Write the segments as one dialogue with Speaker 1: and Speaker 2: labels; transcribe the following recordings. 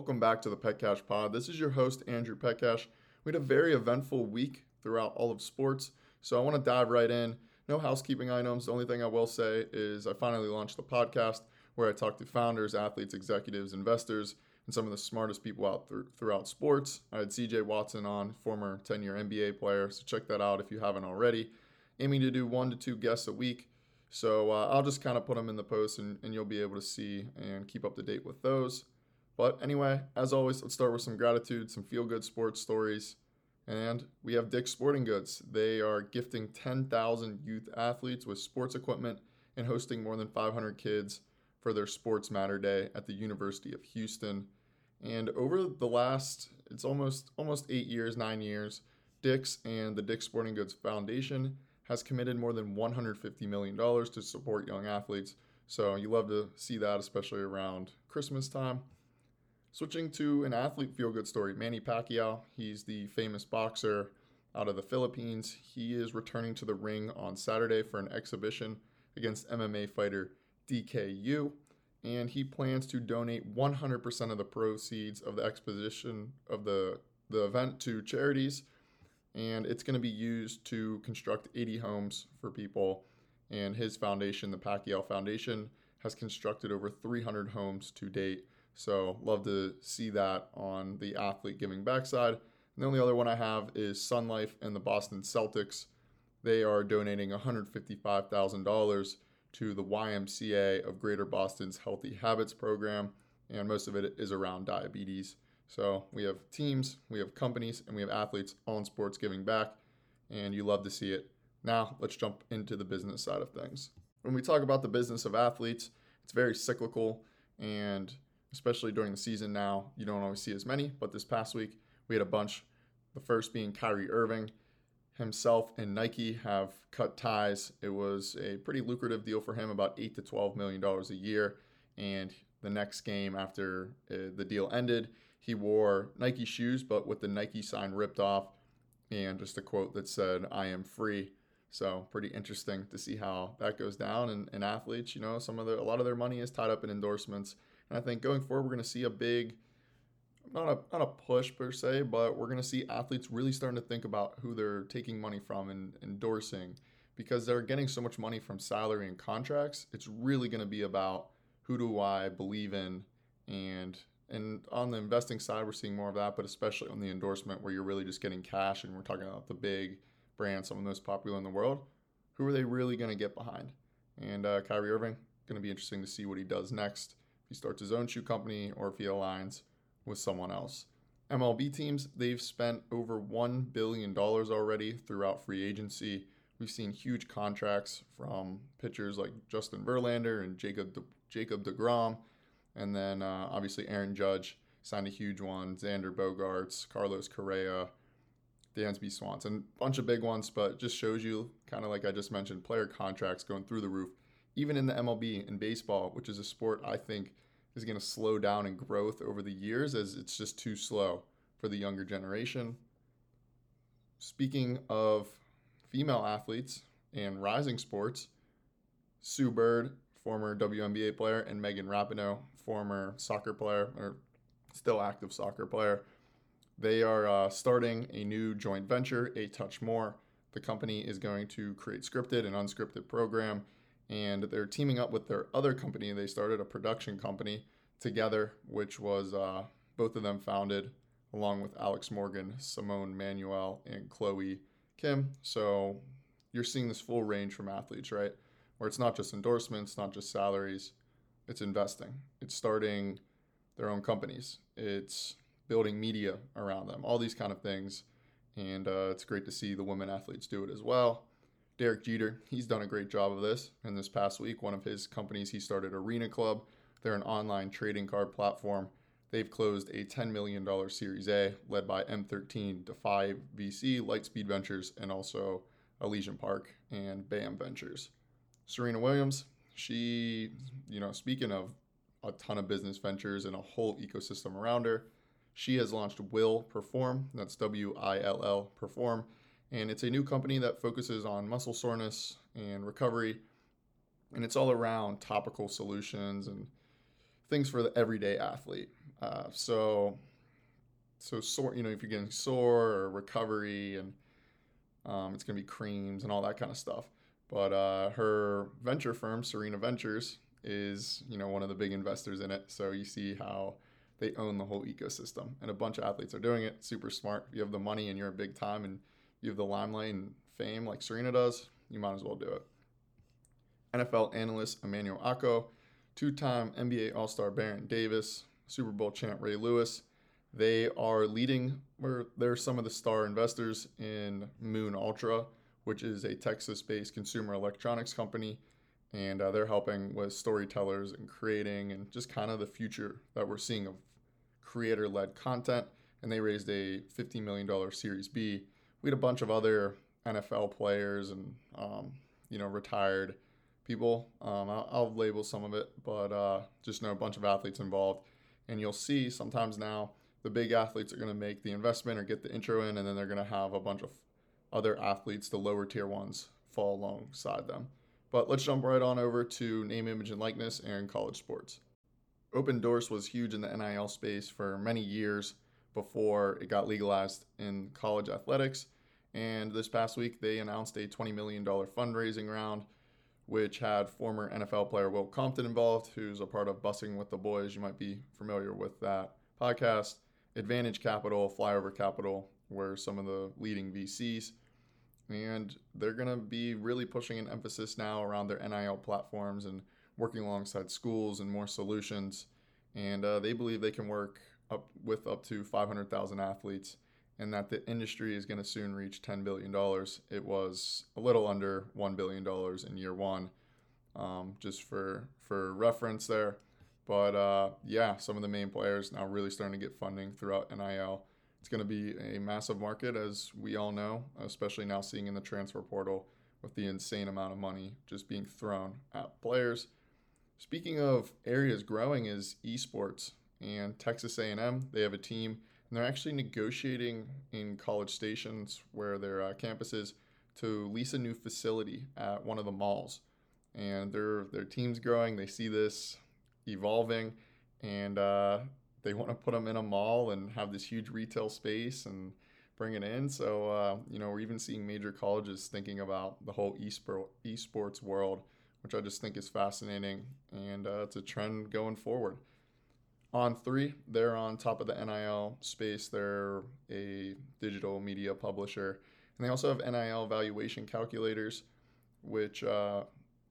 Speaker 1: Welcome back to the Pet Cash Pod. This is your host, Andrew Petcash. We had a very eventful week throughout all of sports, so I want to dive right in. No housekeeping items. The only thing I will say is I finally launched the podcast where I talk to founders, athletes, executives, investors, and some of the smartest people out th- throughout sports. I had CJ Watson on, former 10 year NBA player, so check that out if you haven't already. Aiming to do one to two guests a week. So uh, I'll just kind of put them in the post and, and you'll be able to see and keep up to date with those. But anyway, as always, let's start with some gratitude, some feel good sports stories. And we have Dick's Sporting Goods. They are gifting 10,000 youth athletes with sports equipment and hosting more than 500 kids for their Sports Matter Day at the University of Houston. And over the last, it's almost almost eight years, nine years, Dick's and the Dick's Sporting Goods Foundation has committed more than $150 million to support young athletes. So you love to see that, especially around Christmas time. Switching to an athlete feel good story, Manny Pacquiao. He's the famous boxer out of the Philippines. He is returning to the ring on Saturday for an exhibition against MMA fighter DK Yoo, and he plans to donate 100% of the proceeds of the exposition of the the event to charities, and it's going to be used to construct 80 homes for people. And his foundation, the Pacquiao Foundation, has constructed over 300 homes to date so love to see that on the athlete giving backside. And the only other one I have is Sun Life and the Boston Celtics. They are donating $155,000 to the YMCA of Greater Boston's Healthy Habits program, and most of it is around diabetes. So we have teams, we have companies, and we have athletes on sports giving back, and you love to see it. Now, let's jump into the business side of things. When we talk about the business of athletes, it's very cyclical and especially during the season now. You don't always see as many, but this past week we had a bunch. The first being Kyrie Irving. Himself and Nike have cut ties. It was a pretty lucrative deal for him, about eight to twelve million dollars a year. And the next game after uh, the deal ended, he wore Nike shoes, but with the Nike sign ripped off, and just a quote that said, "I am free." So pretty interesting to see how that goes down. And, and athletes, you know, some of the a lot of their money is tied up in endorsements and I think going forward, we're going to see a big, not a, not a push per se, but we're going to see athletes really starting to think about who they're taking money from and endorsing because they're getting so much money from salary and contracts. It's really going to be about who do I believe in and and on the investing side, we're seeing more of that, but especially on the endorsement where you're really just getting cash and we're talking about the big brands, some of the most popular in the world. Who are they really going to get behind? And uh, Kyrie Irving, going to be interesting to see what he does next he starts his own shoe company or if he aligns with someone else. MLB teams, they've spent over $1 billion already throughout free agency. We've seen huge contracts from pitchers like Justin Verlander and Jacob De- Jacob DeGrom. And then uh, obviously Aaron Judge signed a huge one, Xander Bogaerts, Carlos Correa, Dansby Swanson, a bunch of big ones, but just shows you, kind of like I just mentioned, player contracts going through the roof even in the MLB in baseball, which is a sport I think is going to slow down in growth over the years as it's just too slow for the younger generation. Speaking of female athletes and rising sports, Sue Bird, former WNBA player, and Megan Rapinoe, former soccer player or still active soccer player, they are uh, starting a new joint venture, A Touch More. The company is going to create scripted and unscripted program and they're teaming up with their other company. They started a production company together, which was uh, both of them founded along with Alex Morgan, Simone Manuel, and Chloe Kim. So you're seeing this full range from athletes, right? Where it's not just endorsements, not just salaries, it's investing. It's starting their own companies. It's building media around them, all these kind of things. And uh, it's great to see the women athletes do it as well. Derek Jeter, he's done a great job of this. And this past week, one of his companies, he started Arena Club. They're an online trading card platform. They've closed a $10 million Series A led by M13, Defy VC, Lightspeed Ventures, and also Elysian Park and BAM Ventures. Serena Williams, she, you know, speaking of a ton of business ventures and a whole ecosystem around her, she has launched Will Perform. That's W I L L Perform and it's a new company that focuses on muscle soreness and recovery. And it's all around topical solutions and things for the everyday athlete. Uh, so, so sore, you know, if you're getting sore or recovery, and um, it's gonna be creams and all that kind of stuff. But uh, her venture firm, Serena Ventures, is you know one of the big investors in it. So you see how they own the whole ecosystem, and a bunch of athletes are doing it. Super smart. You have the money and you're a big time, and you have the limelight and fame like Serena does, you might as well do it. NFL analyst Emmanuel Acho, two-time NBA All-Star Baron Davis, Super Bowl champ Ray Lewis. They are leading, or they're some of the star investors in Moon Ultra, which is a Texas based consumer electronics company. And uh, they're helping with storytellers and creating and just kind of the future that we're seeing of creator led content. And they raised a $50 million Series B. We had a bunch of other NFL players and, um, you know, retired people. Um, I'll, I'll, label some of it, but uh, just know a bunch of athletes involved. And you'll see sometimes now the big athletes are going to make the investment or get the intro in, and then they're going to have a bunch of other athletes, the lower tier ones, fall alongside them. But let's jump right on over to name, image, and likeness and college sports. Opendorse was huge in the NIL space for many years before it got legalized in college athletics. And this past week, they announced a $20 million fundraising round, which had former NFL player Will Compton involved, who's a part of Bussing with the Boys. You might be familiar with that podcast. Advantage Capital, Flyover Capital were some of the leading VCs. And they're going to be really pushing an emphasis now around their NIL platforms and working alongside schools and more solutions. And uh, they believe they can work up with up to 500,000 athletes and that the industry is going to soon reach $10 billion. It was a little under $1 billion in year one, um, just for, for reference there. But uh, yeah, some of the main players now really starting to get funding throughout NIL. It's going to be a massive market, as we all know, especially now seeing in the transfer portal with the insane amount of money just being thrown at players. Speaking of areas growing is esports and Texas A&M. They have a team and they're actually negotiating in College Stations, where their uh, campus is, to lease a new facility at one of the malls. And their their team's growing. They see this evolving, and uh, they want to put them in a mall and have this huge retail space and bring it in. So uh, you know, we're even seeing major colleges thinking about the whole esport esports world, which I just think is fascinating, and uh, it's a trend going forward. On3, they're on top of the NIL space. They're a digital media publisher, and they also have NIL valuation calculators, which uh,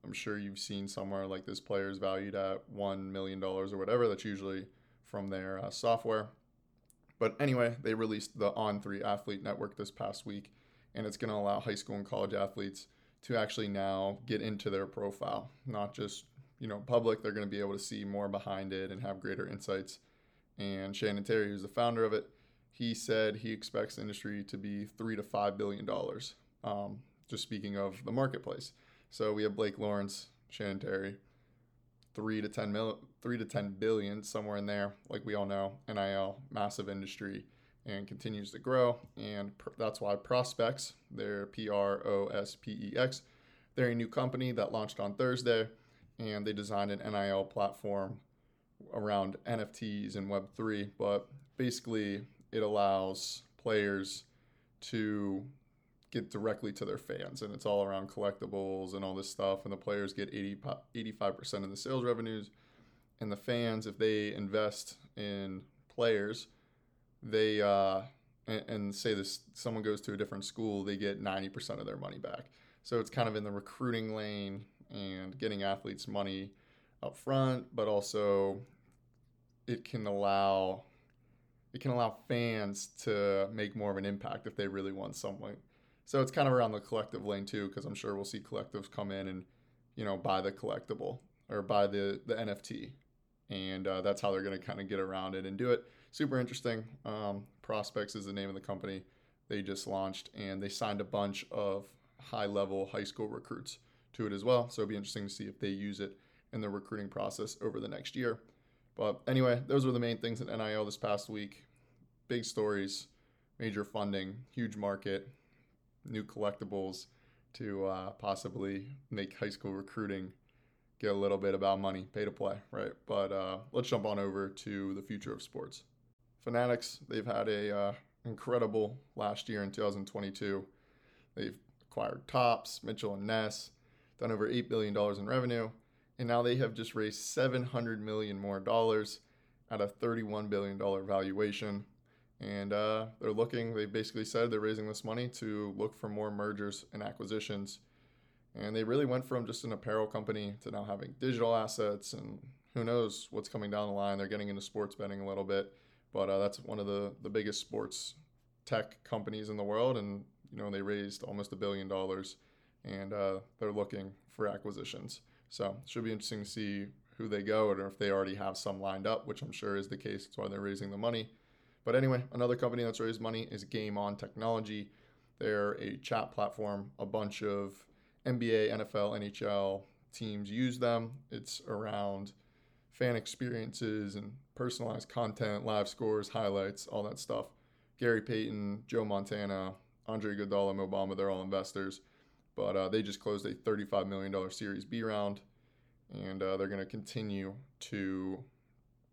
Speaker 1: I'm sure you've seen somewhere like this player is valued at $1 million or whatever. That's usually from their uh, software. But anyway, they released the On3 Athlete Network this past week, and it's going to allow high school and college athletes to actually now get into their profile, not just you know public. They're going to be able to see more behind it and have greater insights. And Shannon Terry, who's the founder of it, he said he expects industry to be three to five billion dollars. Um, just speaking of the marketplace. So we have Blake Lawrence, Shannon Terry, three to ten mil, three to ten billion, somewhere in there. Like we all know, NIL, massive industry, and continues to grow. And pr- that's why Prospex, they're P R O S P E X, they're a new company that launched on Thursday, and they designed an NIL platform around NFTs and Web three. But basically, it allows players to get directly to their fans and it's all around collectibles and all this stuff and the players get 80 85% of the sales revenues and the fans if they invest in players they uh, and, and say this someone goes to a different school they get 90% of their money back so it's kind of in the recruiting lane and getting athletes money up front but also it can allow it can allow fans to make more of an impact if they really want something. so it's kind of around the collective lane too, because I'm sure we'll see collectives come in and, you know, buy the collectible or buy the the NFT, and uh, that's how they're going to kind of get around it and do it. Super interesting. Um, Prospex is the name of the company they just launched, and they signed a bunch of high level high school recruits to it as well. So it'll be interesting to see if they use it in the recruiting process over the next year. But anyway, those were the main things in NIL this past week. Big stories, major funding, huge market, new collectibles to uh, possibly make high school recruiting get a little bit about money, pay to play, right? But uh, let's jump on over to the future of sports. Fanatics, they've had a uh, incredible last year in 2022. They've acquired Topps, Mitchell and Ness, done over $8 billion in revenue, and now they have just raised 700 million more dollars at a $31 billion valuation. And uh, they're looking, they basically said they're raising this money to look for more mergers and acquisitions. And they really went from just an apparel company to now having digital assets and who knows what's coming down the line. They're getting into sports betting a little bit, but uh, that's one of the, the biggest sports tech companies in the world. And, you know, they raised almost a billion dollars and uh, they're looking for acquisitions. So it should be interesting to see who they go or if they already have some lined up, which I'm sure is the case. That's why they're raising the money. But anyway, another company that's raised money is GameOn Technology. They're a chat platform. A bunch of NBA, NFL, NHL teams use them. It's around fan experiences and personalized content, live scores, highlights, all that stuff. Gary Payton, Joe Montana, Andre Iguodala, Mo Bamba, they're all investors. But uh, they just closed a $35 million Series B round, and uh, they're going to continue to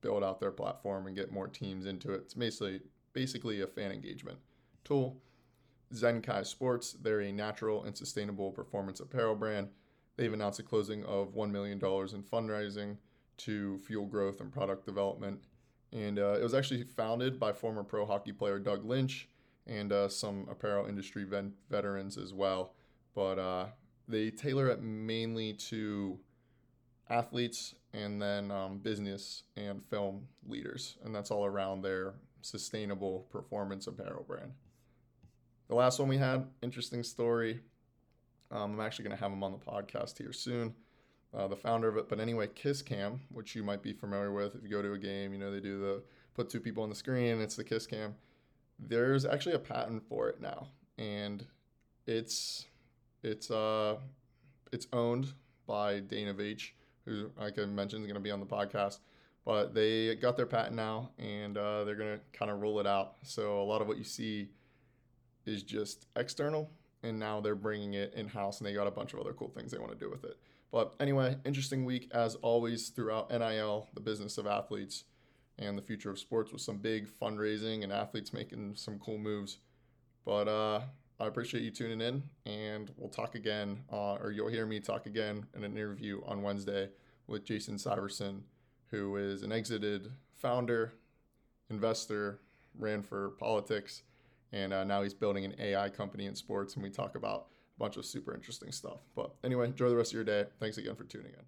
Speaker 1: build out their platform and get more teams into it. It's basically basically a fan engagement tool. Zenkai Sports, they're a natural and sustainable performance apparel brand. They've announced a closing of $1 million in fundraising to fuel growth and product development. And uh, it was actually founded by former pro hockey player Doug Lynch and uh, some apparel industry ven- veterans as well but uh, they tailor it mainly to athletes and then um, business and film leaders, and that's all around their sustainable performance apparel brand. The last one we had, interesting story. Um, I'm actually going to have him on the podcast here soon. Uh, the founder of it, but anyway, Kiss Cam, which you might be familiar with if you go to a game, you know they do the put two people on the screen. It's the Kiss Cam. There's actually a patent for it now, and it's it's uh, it's owned by Dana Veach, who, like I mentioned, is going to be on the podcast. But they got their patent now, and uh, they're going to kind of roll it out. So a lot of what you see is just external, and now they're bringing it in house, and they got a bunch of other cool things they want to do with it. But anyway, interesting week as always throughout NIL, the business of athletes, and the future of sports with some big fundraising and athletes making some cool moves. But uh, I appreciate you tuning in, and we'll talk again, uh, or you'll hear me talk again in an interview on Wednesday with Jason Syverson, who is an exited founder, investor, ran for politics, and uh, now he's building an AI company in sports. And we talk about a bunch of super interesting stuff. But anyway, enjoy the rest of your day. Thanks again for tuning in.